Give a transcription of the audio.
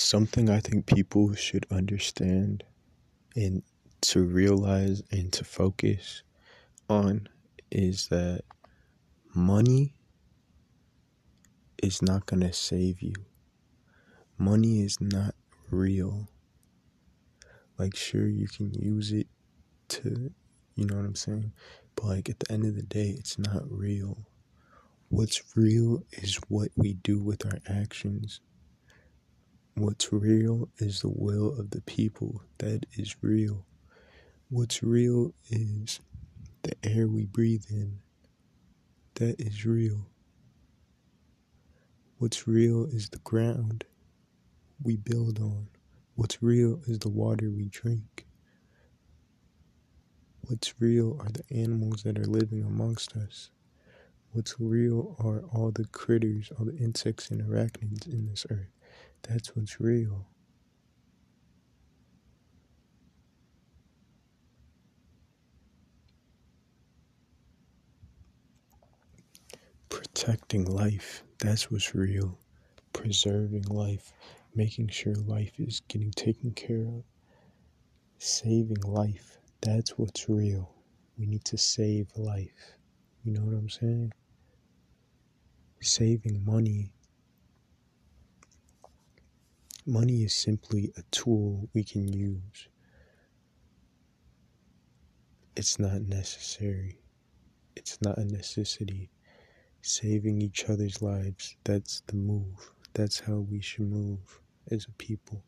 something I think people should understand and to realize and to focus on is that money is not going to save you. Money is not real. Like, sure, you can use it to, you know what I'm saying? But, like, at the end of the day, it's not real. What's real is what we do with our actions. What's real is the will of the people. That is real. What's real is the air we breathe in. That is real. What's real is the ground we build on. What's real is the water we drink. What's real are the animals that are living amongst us. What's real are all the critters, all the insects and arachnids in this earth. That's what's real. Protecting life, that's what's real. Preserving life, making sure life is getting taken care of. Saving life, that's what's real. We need to save life. You know what I'm saying? Saving money Money is simply a tool we can use. It's not necessary. It's not a necessity. Saving each other's lives, that's the move. That's how we should move as a people.